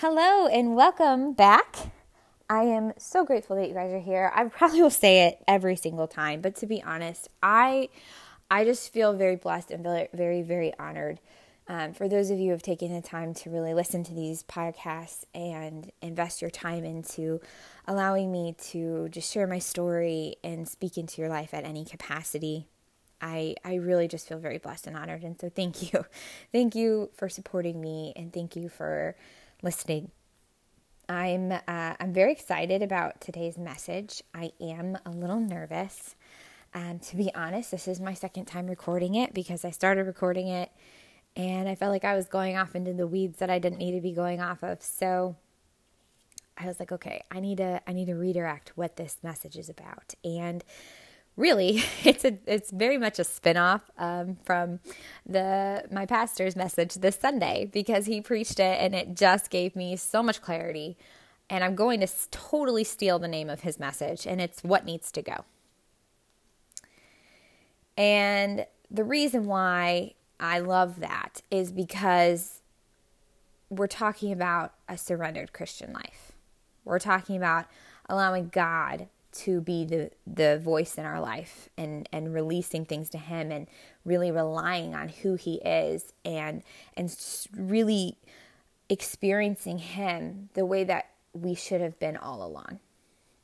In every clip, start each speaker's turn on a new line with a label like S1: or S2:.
S1: Hello and welcome back. I am so grateful that you guys are here. I probably will say it every single time, but to be honest, I I just feel very blessed and very very very honored. Um, for those of you who have taken the time to really listen to these podcasts and invest your time into allowing me to just share my story and speak into your life at any capacity. I, I really just feel very blessed and honored. And so thank you. Thank you for supporting me and thank you for listening. I'm uh, I'm very excited about today's message. I am a little nervous. and to be honest, this is my second time recording it because I started recording it and I felt like I was going off into the weeds that I didn't need to be going off of. So I was like, okay, I need to I need to redirect what this message is about. And really it's a it's very much a spinoff um, from the my pastor's message this Sunday because he preached it and it just gave me so much clarity. And I'm going to totally steal the name of his message, and it's what needs to go. And the reason why I love that is because we're talking about a surrendered Christian life. We're talking about allowing God to be the the voice in our life and and releasing things to him and really relying on who he is and and really experiencing him the way that we should have been all along.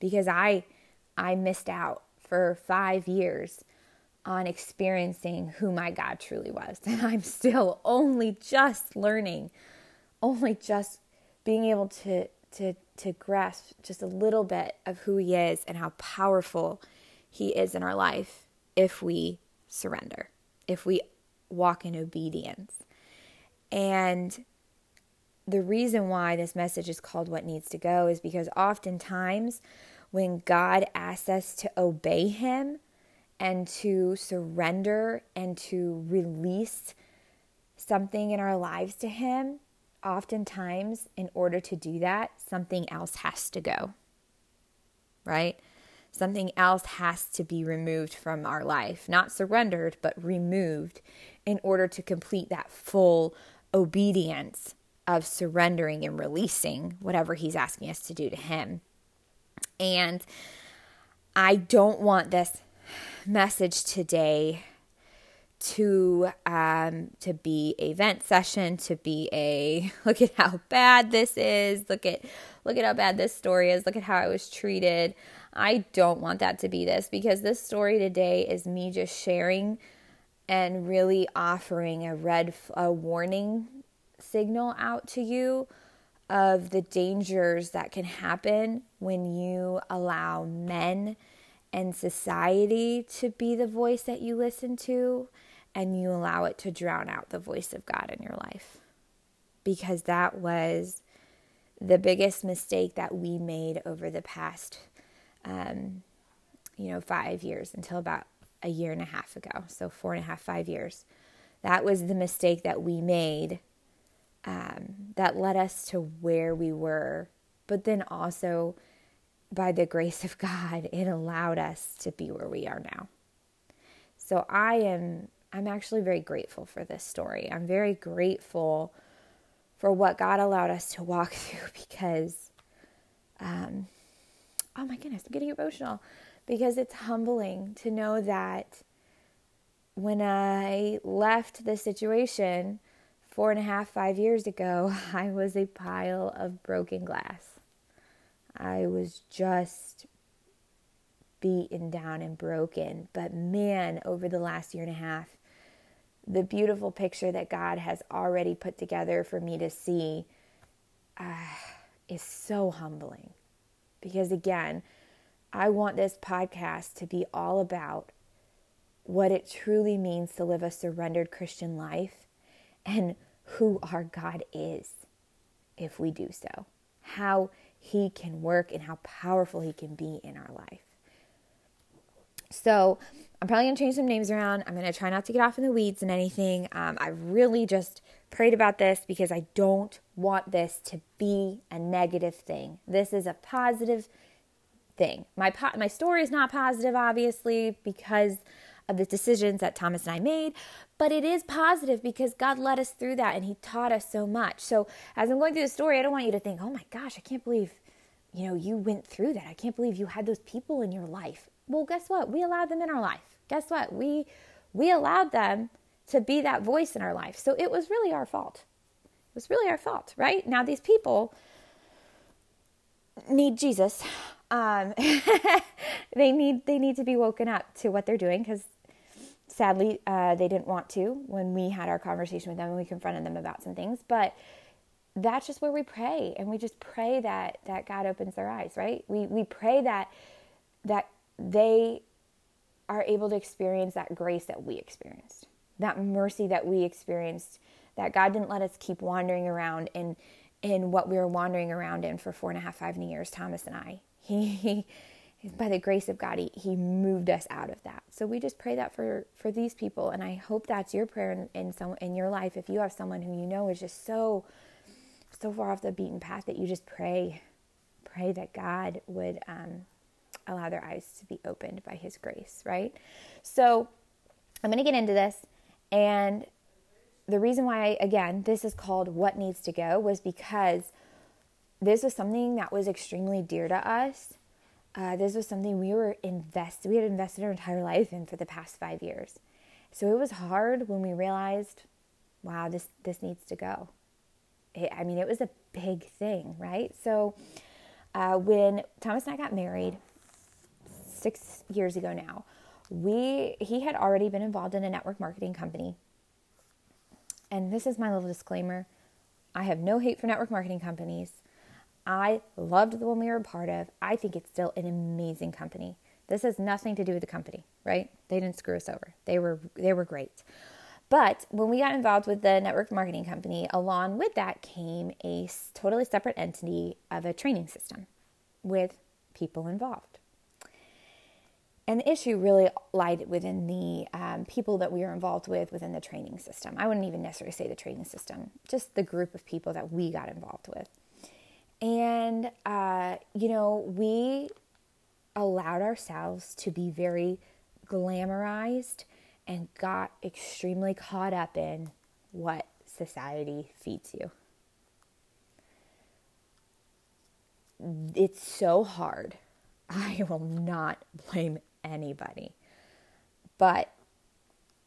S1: Because i i missed out for 5 years on experiencing who my god truly was. And i'm still only just learning only just being able to to to grasp just a little bit of who he is and how powerful he is in our life if we surrender, if we walk in obedience. And the reason why this message is called What Needs to Go is because oftentimes when God asks us to obey Him and to surrender and to release something in our lives to Him, oftentimes, in order to do that, something else has to go, right? Something else has to be removed from our life, not surrendered, but removed in order to complete that full obedience of surrendering and releasing whatever He's asking us to do to Him. And I don't want this message today to um, to be a vent session, to be a look at how bad this is, look at look at how bad this story is, look at how I was treated. I don't want that to be this because this story today is me just sharing and really offering a red a warning signal out to you of the dangers that can happen when you allow men and society to be the voice that you listen to and you allow it to drown out the voice of God in your life. Because that was the biggest mistake that we made over the past, um, you know, five years until about a year and a half ago. So, four and a half, five years. That was the mistake that we made um, that led us to where we were. But then also, by the grace of God, it allowed us to be where we are now. So, I am I'm actually very grateful for this story. I'm very grateful for what God allowed us to walk through because, um, oh my goodness, I'm getting emotional because it's humbling to know that when I left the situation four and a half, five years ago, I was a pile of broken glass. I was just beaten down and broken. But man, over the last year and a half, the beautiful picture that God has already put together for me to see uh, is so humbling. Because again, I want this podcast to be all about what it truly means to live a surrendered Christian life and who our God is if we do so, how He can work and how powerful He can be in our life. So, I'm probably going to change some names around. I'm going to try not to get off in the weeds and anything. Um, I really just prayed about this because I don't want this to be a negative thing. This is a positive thing. My po- my story is not positive, obviously, because of the decisions that Thomas and I made, but it is positive because God led us through that and He taught us so much. So as I'm going through the story, I don't want you to think, oh my gosh, I can't believe, you know, you went through that. I can't believe you had those people in your life. Well, guess what? We allowed them in our life. Guess what? We we allowed them to be that voice in our life. So it was really our fault. It was really our fault, right? Now these people need Jesus. Um, they need they need to be woken up to what they're doing because sadly uh, they didn't want to when we had our conversation with them and we confronted them about some things. But that's just where we pray and we just pray that that God opens their eyes. Right? We we pray that that they are able to experience that grace that we experienced, that mercy that we experienced. That God didn't let us keep wandering around in, in what we were wandering around in for four and a half, five years, Thomas and I. He, he by the grace of God, he, he moved us out of that. So we just pray that for, for these people. And I hope that's your prayer in, in some in your life. If you have someone who you know is just so so far off the beaten path that you just pray, pray that God would um, allow their eyes to be opened by his grace, right? So I'm gonna get into this and the reason why, again, this is called What Needs to Go was because this was something that was extremely dear to us. Uh, this was something we were invested, we had invested our entire life in for the past five years. So it was hard when we realized, wow, this, this needs to go. It, I mean, it was a big thing, right? So uh, when Thomas and I got married six years ago now, we he had already been involved in a network marketing company and this is my little disclaimer I have no hate for network marketing companies. I loved the one we were a part of. I think it's still an amazing company. This has nothing to do with the company, right? They didn't screw us over. They were they were great. But when we got involved with the network marketing company, along with that came a totally separate entity of a training system with people involved. And the issue really lied within the um, people that we were involved with within the training system. I wouldn't even necessarily say the training system, just the group of people that we got involved with. And, uh, you know, we allowed ourselves to be very glamorized and got extremely caught up in what society feeds you. It's so hard. I will not blame anybody. But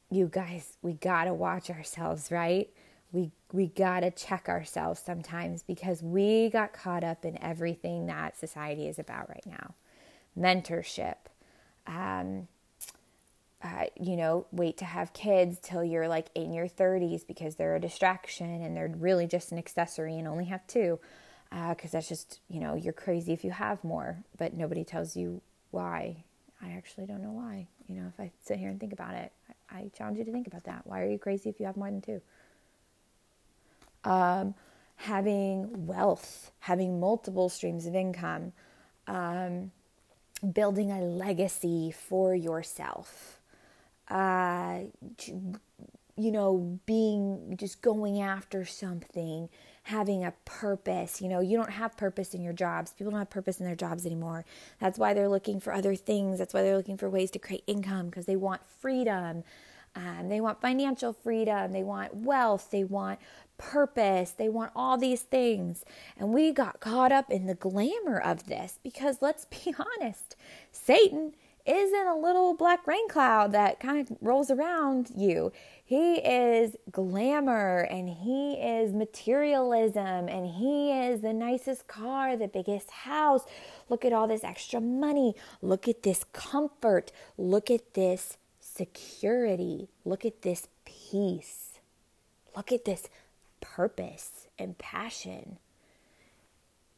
S1: you guys, we got to watch ourselves, right? We we got to check ourselves sometimes because we got caught up in everything that society is about right now. Mentorship, um, uh, you know, wait to have kids till you're like in your 30s because they're a distraction and they're really just an accessory and only have two. Because uh, that's just, you know, you're crazy if you have more, but nobody tells you why I actually don't know why. You know, if I sit here and think about it, I, I challenge you to think about that. Why are you crazy if you have more than two? Um, having wealth, having multiple streams of income, um, building a legacy for yourself, uh, you know, being just going after something, having a purpose. You know, you don't have purpose in your jobs. People don't have purpose in their jobs anymore. That's why they're looking for other things. That's why they're looking for ways to create income because they want freedom. Um, they want financial freedom. They want wealth. They want purpose. They want all these things. And we got caught up in the glamour of this because let's be honest, Satan isn't a little black rain cloud that kind of rolls around you. He is glamour and he is materialism and he is the nicest car, the biggest house. Look at all this extra money. Look at this comfort. Look at this security. Look at this peace. Look at this purpose and passion.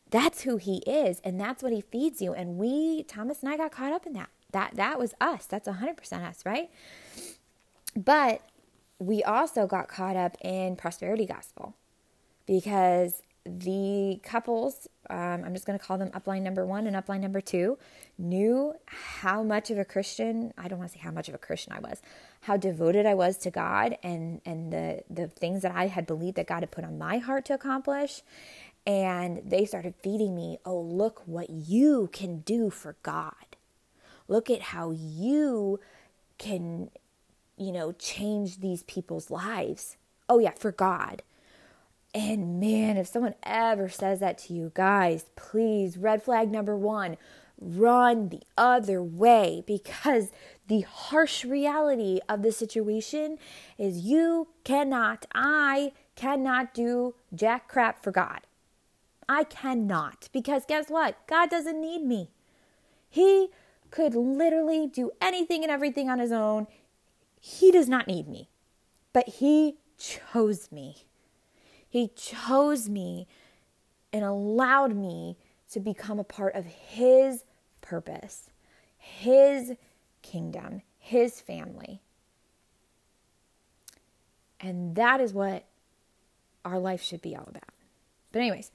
S1: That's who he is and that's what he feeds you. And we, Thomas and I got caught up in that. That that was us. That's 100% us, right? But we also got caught up in prosperity gospel because the couples, um, I'm just going to call them upline number one and upline number two, knew how much of a Christian, I don't want to say how much of a Christian I was, how devoted I was to God and, and the, the things that I had believed that God had put on my heart to accomplish. And they started feeding me, oh, look what you can do for God. Look at how you can, you know, change these people's lives. Oh, yeah, for God. And man, if someone ever says that to you, guys, please, red flag number one, run the other way because the harsh reality of the situation is you cannot, I cannot do jack crap for God. I cannot because guess what? God doesn't need me. He could literally do anything and everything on his own. He does not need me, but he chose me. He chose me and allowed me to become a part of his purpose, his kingdom, his family. And that is what our life should be all about. But, anyways,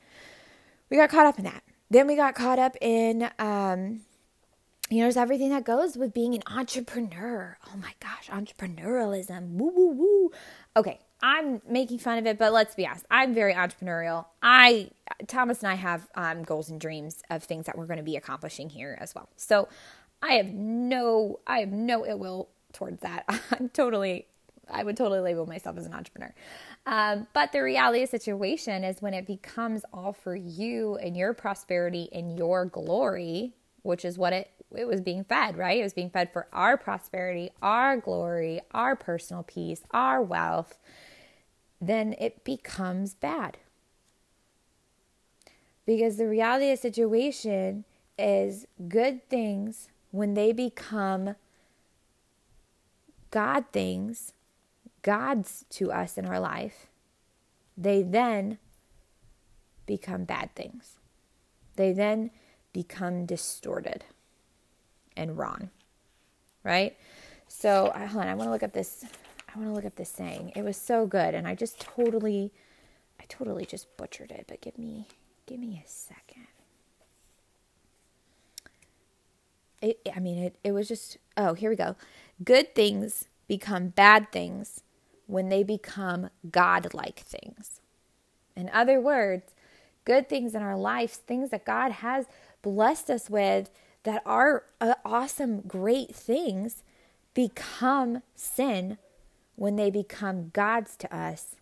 S1: we got caught up in that. Then we got caught up in, um, you know, there's everything that goes with being an entrepreneur. Oh my gosh, entrepreneurialism. Woo, woo, woo. Okay, I'm making fun of it, but let's be honest. I'm very entrepreneurial. I, Thomas and I have um, goals and dreams of things that we're going to be accomplishing here as well. So I have no, I have no ill will towards that. I'm totally, I would totally label myself as an entrepreneur. Um, but the reality of the situation is when it becomes all for you and your prosperity and your glory, which is what it it was being fed, right? It was being fed for our prosperity, our glory, our personal peace, our wealth then it becomes bad. Because the reality of the situation is good things when they become God things, God's to us in our life, they then become bad things. They then become distorted and wrong. Right? So, hold on, I want to look up this I want to look up this saying. It was so good, and I just totally, I totally just butchered it. But give me, give me a second. It, I mean, it, it was just. Oh, here we go. Good things become bad things when they become God-like things. In other words, good things in our lives, things that God has blessed us with that are uh, awesome, great things, become sin when they become gods to us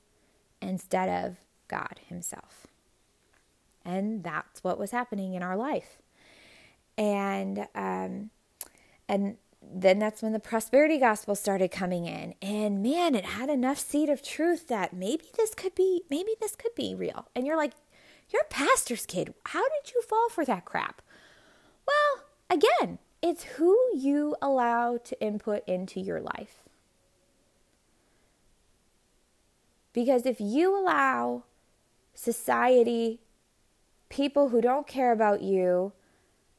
S1: instead of God Himself. And that's what was happening in our life. And um, and then that's when the prosperity gospel started coming in. And man, it had enough seed of truth that maybe this could be maybe this could be real. And you're like, you're a pastor's kid. How did you fall for that crap? Well, again, it's who you allow to input into your life. Because if you allow society, people who don't care about you,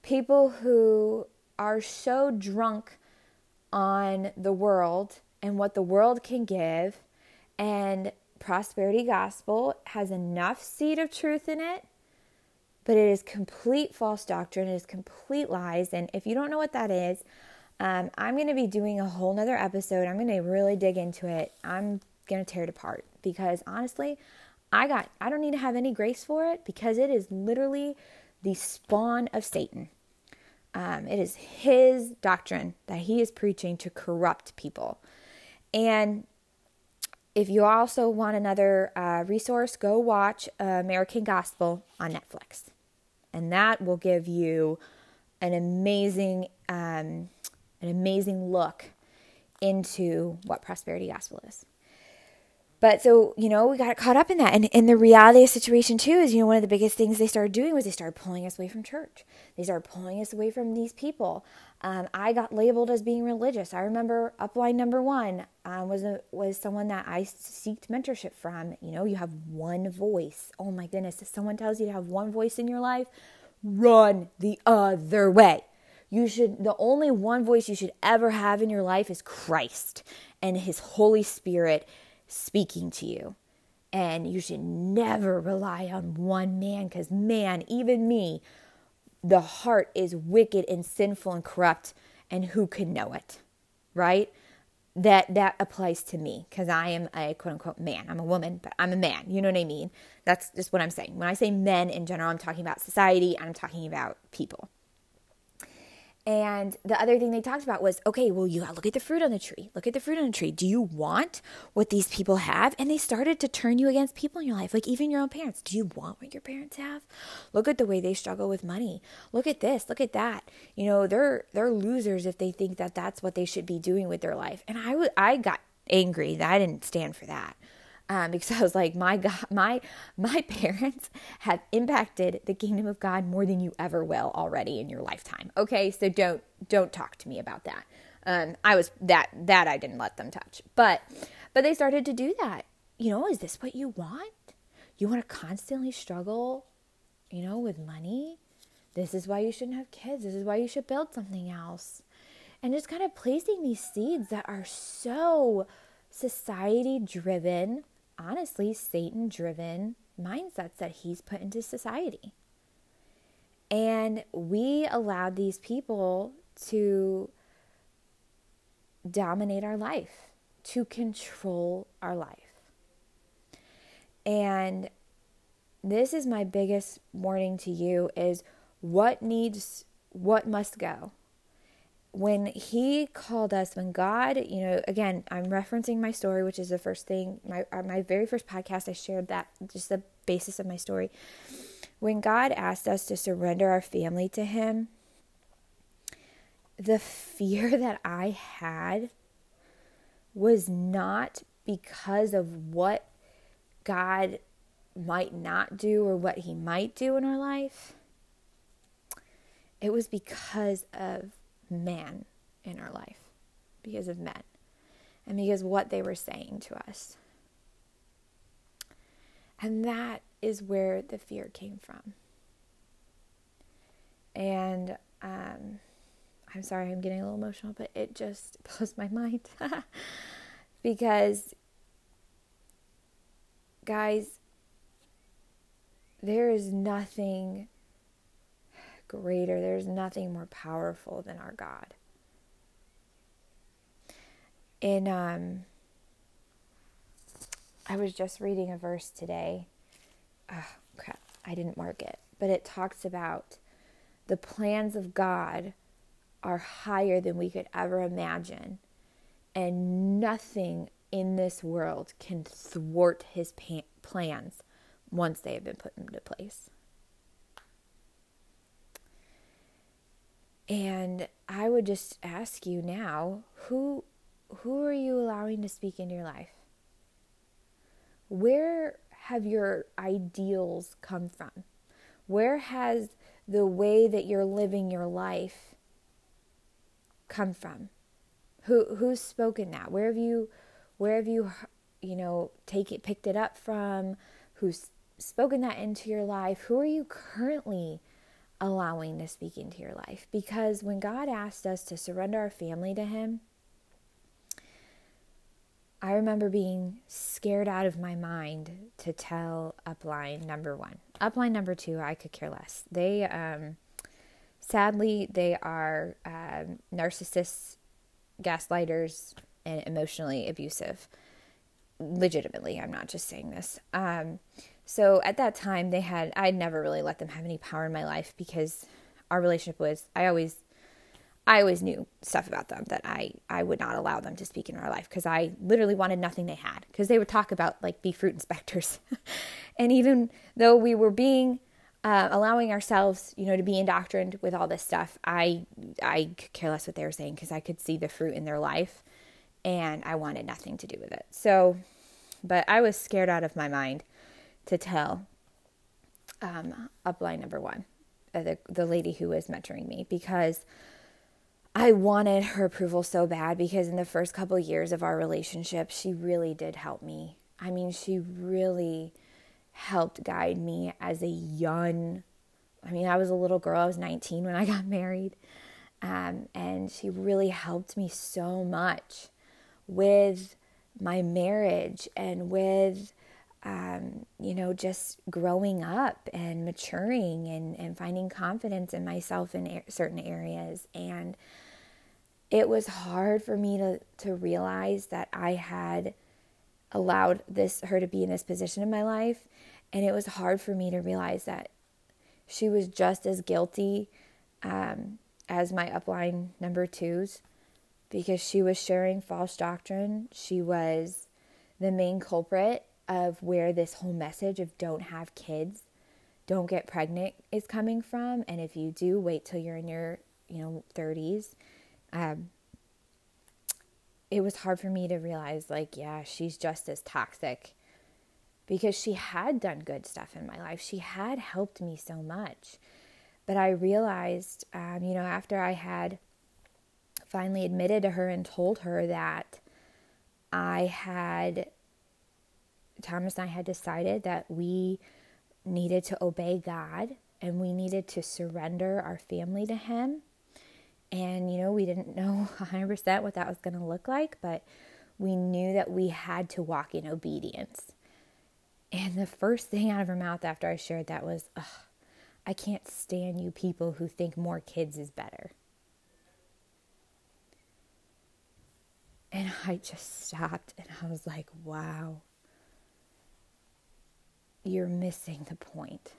S1: people who are so drunk on the world and what the world can give, and prosperity gospel has enough seed of truth in it, but it is complete false doctrine, it is complete lies. And if you don't know what that is, um, I'm going to be doing a whole nother episode. I'm going to really dig into it. I'm going to tear it apart because honestly, I got I don't need to have any grace for it because it is literally the spawn of Satan. Um, it is his doctrine that he is preaching to corrupt people. And if you also want another uh, resource, go watch American Gospel on Netflix. And that will give you an amazing, um, an amazing look into what prosperity gospel is. But so, you know, we got caught up in that. And, and the reality of the situation, too, is, you know, one of the biggest things they started doing was they started pulling us away from church. They started pulling us away from these people. Um, I got labeled as being religious. I remember upline number one um, was, a, was someone that I seeked mentorship from. You know, you have one voice. Oh my goodness. If someone tells you to have one voice in your life, run the other way. You should, the only one voice you should ever have in your life is Christ and His Holy Spirit speaking to you. And you should never rely on one man because, man, even me, the heart is wicked and sinful and corrupt, and who can know it, right? That that applies to me because I am a quote unquote man. I'm a woman, but I'm a man. You know what I mean? That's just what I'm saying. When I say men in general, I'm talking about society and I'm talking about people. And the other thing they talked about was okay, well, you look at the fruit on the tree. Look at the fruit on the tree. Do you want what these people have? And they started to turn you against people in your life, like even your own parents. Do you want what your parents have? Look at the way they struggle with money. Look at this. Look at that. You know, they're they're losers if they think that that's what they should be doing with their life. And I w- I got angry I didn't stand for that um, because I was like, my God, my my parents have impacted the kingdom of God more than you ever will already in your lifetime. Okay, so don't don't talk to me about that. Um, I was that that I didn't let them touch, but but they started to do that. You know, is this what you want? You want to constantly struggle, you know, with money. This is why you shouldn't have kids. This is why you should build something else. And just kind of placing these seeds that are so society driven honestly Satan driven mindsets that he's put into society. And we allowed these people to dominate our life, to control our life. And this is my biggest warning to you is what needs what must go when he called us when god you know again i'm referencing my story which is the first thing my uh, my very first podcast i shared that just the basis of my story. When god asked us to surrender our family to him the fear that i had was not because of what god might not do or what he might do in our life. It was because of man in our life because of men and because what they were saying to us. And that is where the fear came from. And um, I'm sorry, I'm getting a little emotional, but it just blows my mind. because, guys, there is nothing greater. There's nothing more powerful than our God. In um I was just reading a verse today. Oh, crap. I didn't mark it. But it talks about the plans of God are higher than we could ever imagine. And nothing in this world can thwart his pa- plans once they have been put into place. And I would just ask you now, who who are you allowing to speak into your life? Where have your ideals come from? Where has the way that you're living your life come from? Who who's spoken that? Where have you where have you you know take it picked it up from? Who's spoken that into your life? Who are you currently allowing to speak into your life. Because when God asked us to surrender our family to Him, I remember being scared out of my mind to tell upline number one. Upline number two, I could care less. They, um, sadly, they are um, narcissists, gaslighters, and emotionally abusive. Legitimately, I'm not just saying this. Um, so at that time, they had, I'd never really let them have any power in my life because our relationship was, I always, I always knew stuff about them that I, I would not allow them to speak in our life because I literally wanted nothing they had because they would talk about like be fruit inspectors. and even though we were being, uh, allowing ourselves, you know, to be indoctrined with all this stuff, I, I could care less what they were saying because I could see the fruit in their life and I wanted nothing to do with it. So, but I was scared out of my mind to tell um, upline number one, uh, the, the lady who was mentoring me, because I wanted her approval so bad because in the first couple of years of our relationship, she really did help me. I mean, she really helped guide me as a young, I mean, I was a little girl, I was 19 when I got married. Um, and she really helped me so much with my marriage and with um, you know, just growing up and maturing and, and finding confidence in myself in a- certain areas. And it was hard for me to, to realize that I had allowed this her to be in this position in my life. And it was hard for me to realize that she was just as guilty um, as my upline number twos because she was sharing false doctrine. She was the main culprit of where this whole message of don't have kids, don't get pregnant is coming from. And if you do, wait till you're in your, you know, 30s. Um, it was hard for me to realize, like, yeah, she's just as toxic because she had done good stuff in my life. She had helped me so much. But I realized, um, you know, after I had finally admitted to her and told her that I had, Thomas and I had decided that we needed to obey God and we needed to surrender our family to Him. And, you know, we didn't know 100% what that was going to look like, but we knew that we had to walk in obedience. And the first thing out of her mouth after I shared that was, I can't stand you people who think more kids is better. And I just stopped and I was like, wow, you're missing the point.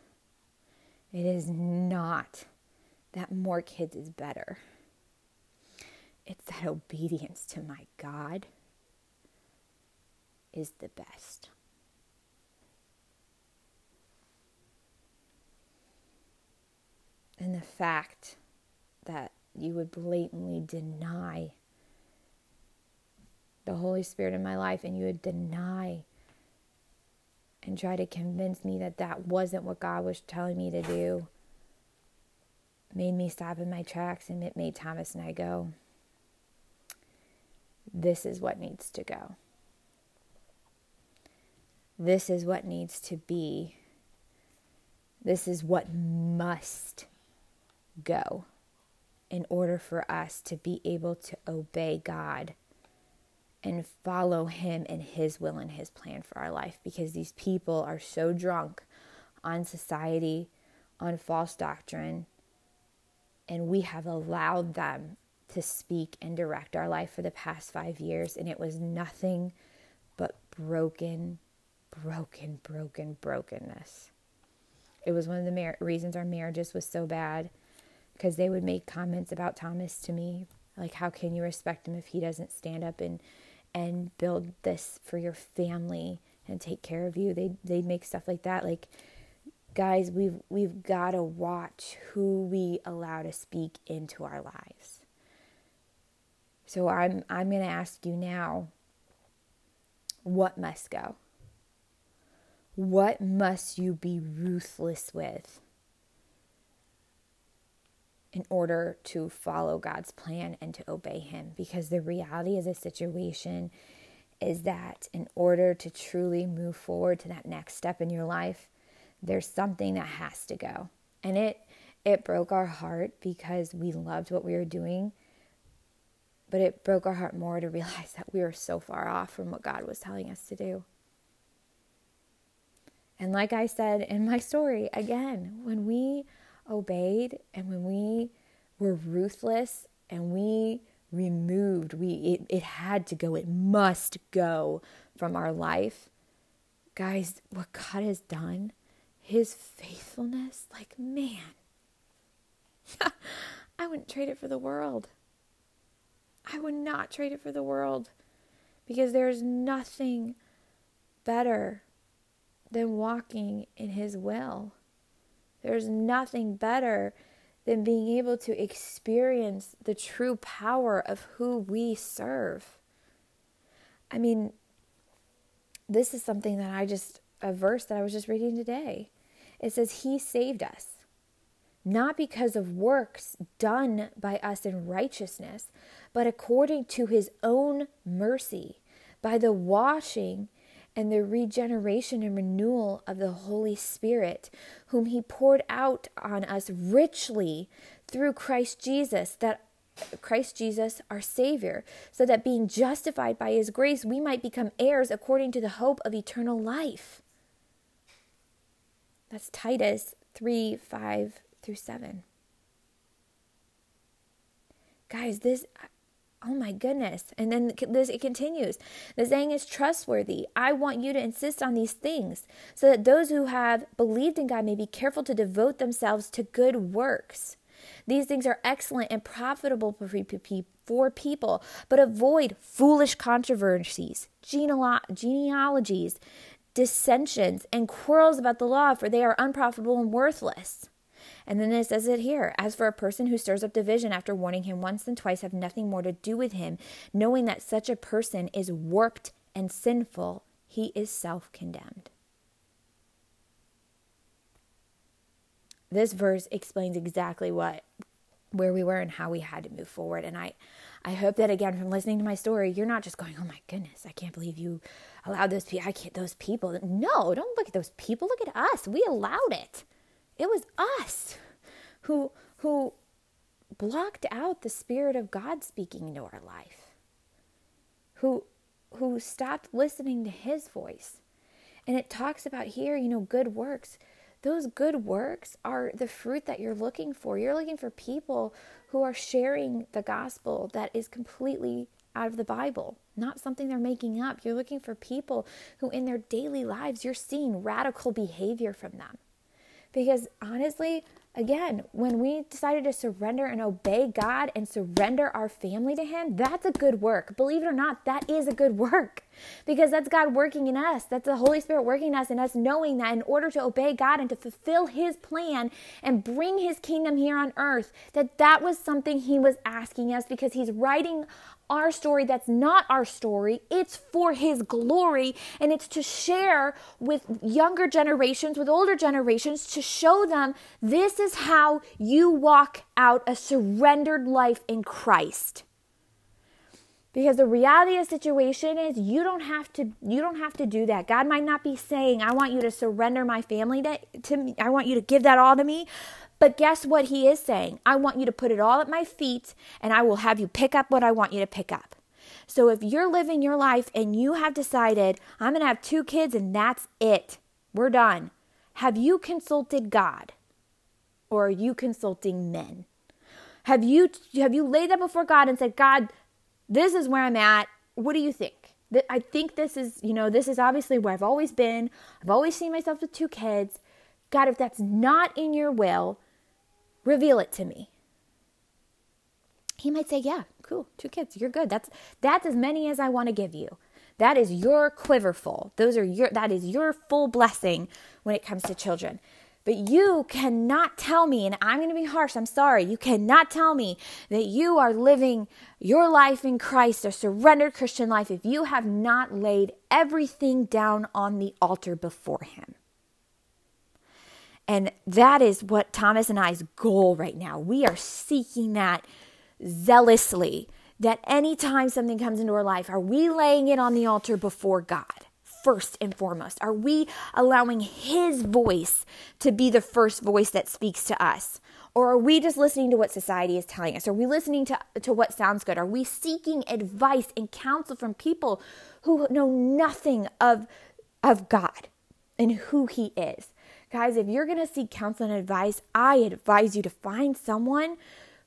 S1: It is not that more kids is better, it's that obedience to my God is the best. And the fact that you would blatantly deny the Holy Spirit in my life and you would deny and try to convince me that that wasn't what God was telling me to do made me stop in my tracks and it made Thomas and I go, This is what needs to go. This is what needs to be. This is what must go in order for us to be able to obey God and follow Him and His will and His plan for our life because these people are so drunk on society, on false doctrine, and we have allowed them to speak and direct our life for the past five years, and it was nothing but broken, broken, broken, brokenness. It was one of the mar- reasons our marriages was so bad because they would make comments about Thomas to me, like how can you respect him if he doesn't stand up and and build this for your family and take care of you. They they make stuff like that. Like guys, we've we've got to watch who we allow to speak into our lives. So I'm I'm going to ask you now what must go? What must you be ruthless with? In order to follow God's plan and to obey Him. Because the reality of the situation is that in order to truly move forward to that next step in your life, there's something that has to go. And it it broke our heart because we loved what we were doing. But it broke our heart more to realize that we were so far off from what God was telling us to do. And like I said in my story, again, when we obeyed and when we were ruthless and we removed we it, it had to go. It must go from our life. Guys what god has done his faithfulness like man i wouldn't trade it for the world. I would not trade it for the world because there's nothing better than walking in his will there's nothing better than being able to experience the true power of who we serve. I mean, this is something that I just, a verse that I was just reading today. It says, He saved us, not because of works done by us in righteousness, but according to His own mercy, by the washing and the regeneration and renewal of the Holy Spirit, whom He poured out on us richly through Christ Jesus, that Christ Jesus, our Savior, so that being justified by His grace, we might become heirs according to the hope of eternal life. That's Titus 3 5 through 7. Guys, this Oh my goodness. And then this it continues. The saying is trustworthy. I want you to insist on these things so that those who have believed in God may be careful to devote themselves to good works. These things are excellent and profitable for people, but avoid foolish controversies, genealogies, dissensions, and quarrels about the law, for they are unprofitable and worthless. And then it says it here As for a person who stirs up division after warning him once and twice, have nothing more to do with him, knowing that such a person is warped and sinful, he is self condemned. This verse explains exactly what where we were and how we had to move forward. And I I hope that again from listening to my story you're not just going oh my goodness I can't believe you allowed those people I can't those people. No don't look at those people. Look at us. We allowed it it was us who who blocked out the spirit of God speaking into our life. Who who stopped listening to his voice. And it talks about here, you know, good works. Those good works are the fruit that you're looking for. You're looking for people who are sharing the gospel that is completely out of the Bible, not something they're making up. You're looking for people who, in their daily lives, you're seeing radical behavior from them. Because honestly, again, when we decided to surrender and obey God and surrender our family to Him, that's a good work. Believe it or not, that is a good work because that's God working in us. That's the Holy Spirit working in us and us knowing that in order to obey God and to fulfill His plan and bring His kingdom here on earth, that that was something He was asking us because He's writing our story that's not our story. It's for His glory and it's to share with younger generations, with older generations, to show them this is how you walk out a surrendered life in Christ. Because the reality of the situation is you don't have to you don't have to do that. God might not be saying, I want you to surrender my family to, to me. I want you to give that all to me. But guess what he is saying? I want you to put it all at my feet and I will have you pick up what I want you to pick up. So if you're living your life and you have decided, I'm going to have two kids and that's it, we're done. Have you consulted God or are you consulting men? Have you have you laid that before God and said, God, this is where I'm at. What do you think? I think this is, you know, this is obviously where I've always been. I've always seen myself with two kids. God, if that's not in your will, reveal it to me. He might say, "Yeah, cool. Two kids. You're good. That's that's as many as I want to give you. That is your quiverful. Those are your that is your full blessing when it comes to children. But you cannot tell me, and I'm going to be harsh, I'm sorry, you cannot tell me that you are living your life in Christ, a surrendered Christian life, if you have not laid everything down on the altar before Him. And that is what Thomas and I's goal right now. We are seeking that zealously. That anytime something comes into our life, are we laying it on the altar before God? first and foremost? Are we allowing His voice to be the first voice that speaks to us? Or are we just listening to what society is telling us? Are we listening to, to what sounds good? Are we seeking advice and counsel from people who know nothing of, of God and who He is? Guys, if you're going to seek counsel and advice, I advise you to find someone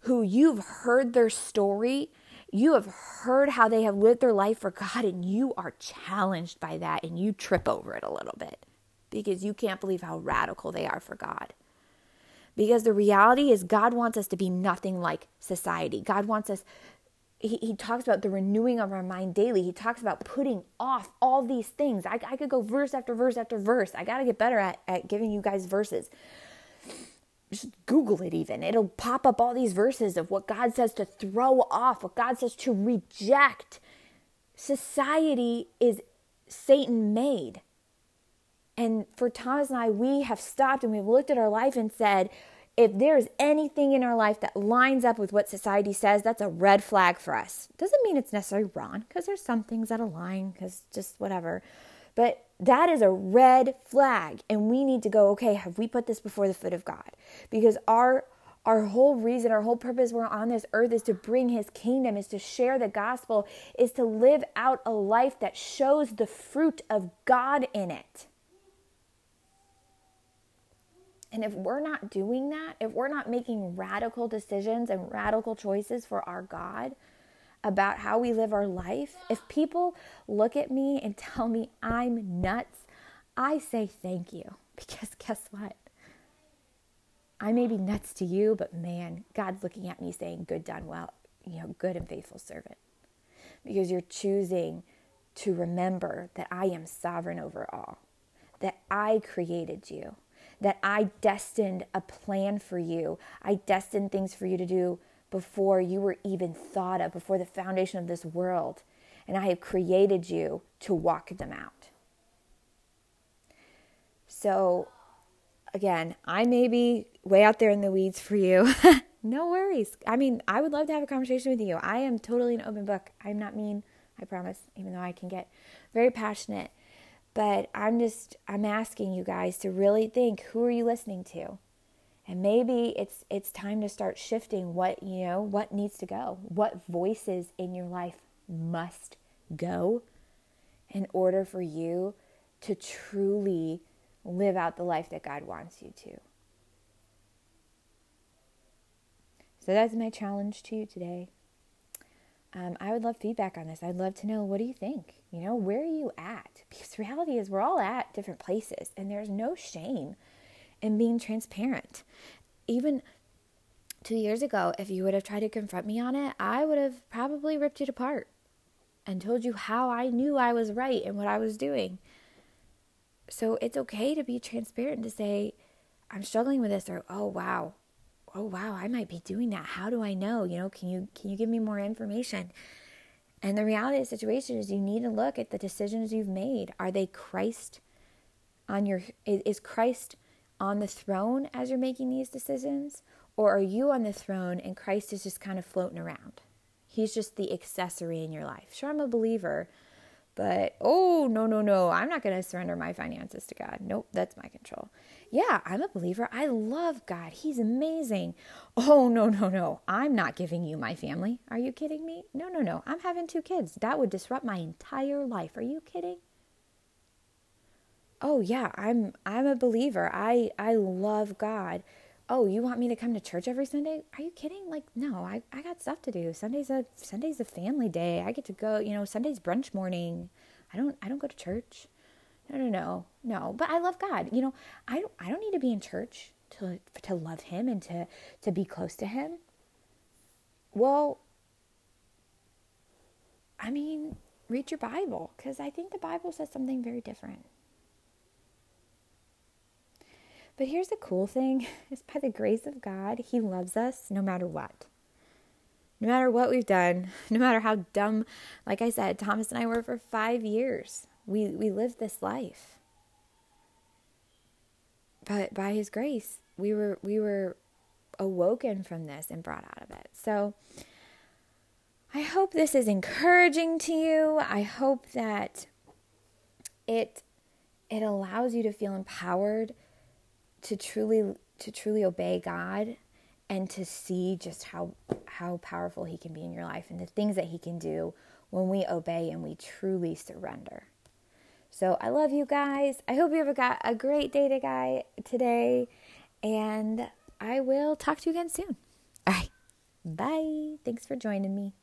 S1: who you've heard their story you have heard how they have lived their life for God and you are challenged by that and you trip over it a little bit because you can't believe how radical they are for God. Because the reality is, God wants us to be nothing like society. God wants us, he, he talks about the renewing of our mind daily. He talks about putting off all these things. I, I could go verse after verse after verse. I got to get better at, at giving you guys verses just Google it even. It'll pop up all these verses of what God says to throw off, what God says to reject. Society is Satan made. And for Thomas and I, we have stopped and we've looked at our life and said, if there's anything in our life that lines up with what society says, that's a red flag for us. Doesn't mean it's necessarily wrong, because there's some things that align, because just whatever. But that is a red flag. And we need to go, okay, have we put this before the foot of God? Because our our whole reason, our whole purpose we're on this earth is to bring his kingdom, is to share the gospel, is to live out a life that shows the fruit of God in it. And if we're not doing that, if we're not making radical decisions and radical choices for our God, about how we live our life, if people look at me and tell me I'm nuts, I say thank you because guess what? I may be nuts to you, but man, God's looking at me saying, Good done, well, you know, good and faithful servant. Because you're choosing to remember that I am sovereign over all, that I created you, that I destined a plan for you. I destined things for you to do before you were even thought of, before the foundation of this world. And I have created you to walk them out. So, again, I may be way out there in the weeds for you. no worries. I mean, I would love to have a conversation with you. I am totally an open book. I'm not mean, I promise, even though I can get very passionate. But I'm just I'm asking you guys to really think who are you listening to? And maybe it's it's time to start shifting what, you know, what needs to go. What voices in your life must go in order for you to truly live out the life that God wants you to. So that's my challenge to you today. Um, I would love feedback on this. I'd love to know what do you think? You know, where are you at? Because reality is we're all at different places, and there's no shame in being transparent. Even two years ago, if you would have tried to confront me on it, I would have probably ripped it apart and told you how I knew I was right and what I was doing. So it's okay to be transparent to say, I'm struggling with this, or oh wow, oh wow, I might be doing that. How do I know? You know, can you can you give me more information? And the reality of the situation is you need to look at the decisions you've made. Are they Christ on your is Christ on the throne as you're making these decisions? Or are you on the throne and Christ is just kind of floating around? He's just the accessory in your life. Sure, I'm a believer, but oh, no, no, no, I'm not going to surrender my finances to God. Nope, that's my control. Yeah, I'm a believer. I love God. He's amazing. Oh, no, no, no. I'm not giving you my family. Are you kidding me? No, no, no. I'm having two kids. That would disrupt my entire life. Are you kidding? Oh, yeah, I'm I'm a believer. I I love God oh, you want me to come to church every Sunday? Are you kidding? Like, no, I, I got stuff to do. Sunday's a Sunday's a family day. I get to go, you know, Sunday's brunch morning. I don't I don't go to church. No, no, no, no. But I love God. You know, I don't I don't need to be in church to to love him and to to be close to him. Well, I mean, read your Bible because I think the Bible says something very different. But here's the cool thing is by the grace of God, He loves us no matter what. No matter what we've done, no matter how dumb, like I said, Thomas and I were for five years. We we lived this life. But by his grace, we were we were awoken from this and brought out of it. So I hope this is encouraging to you. I hope that it it allows you to feel empowered to truly to truly obey God and to see just how how powerful he can be in your life and the things that he can do when we obey and we truly surrender. So I love you guys. I hope you have got a great day to guy today and I will talk to you again soon. All right. Bye. Thanks for joining me.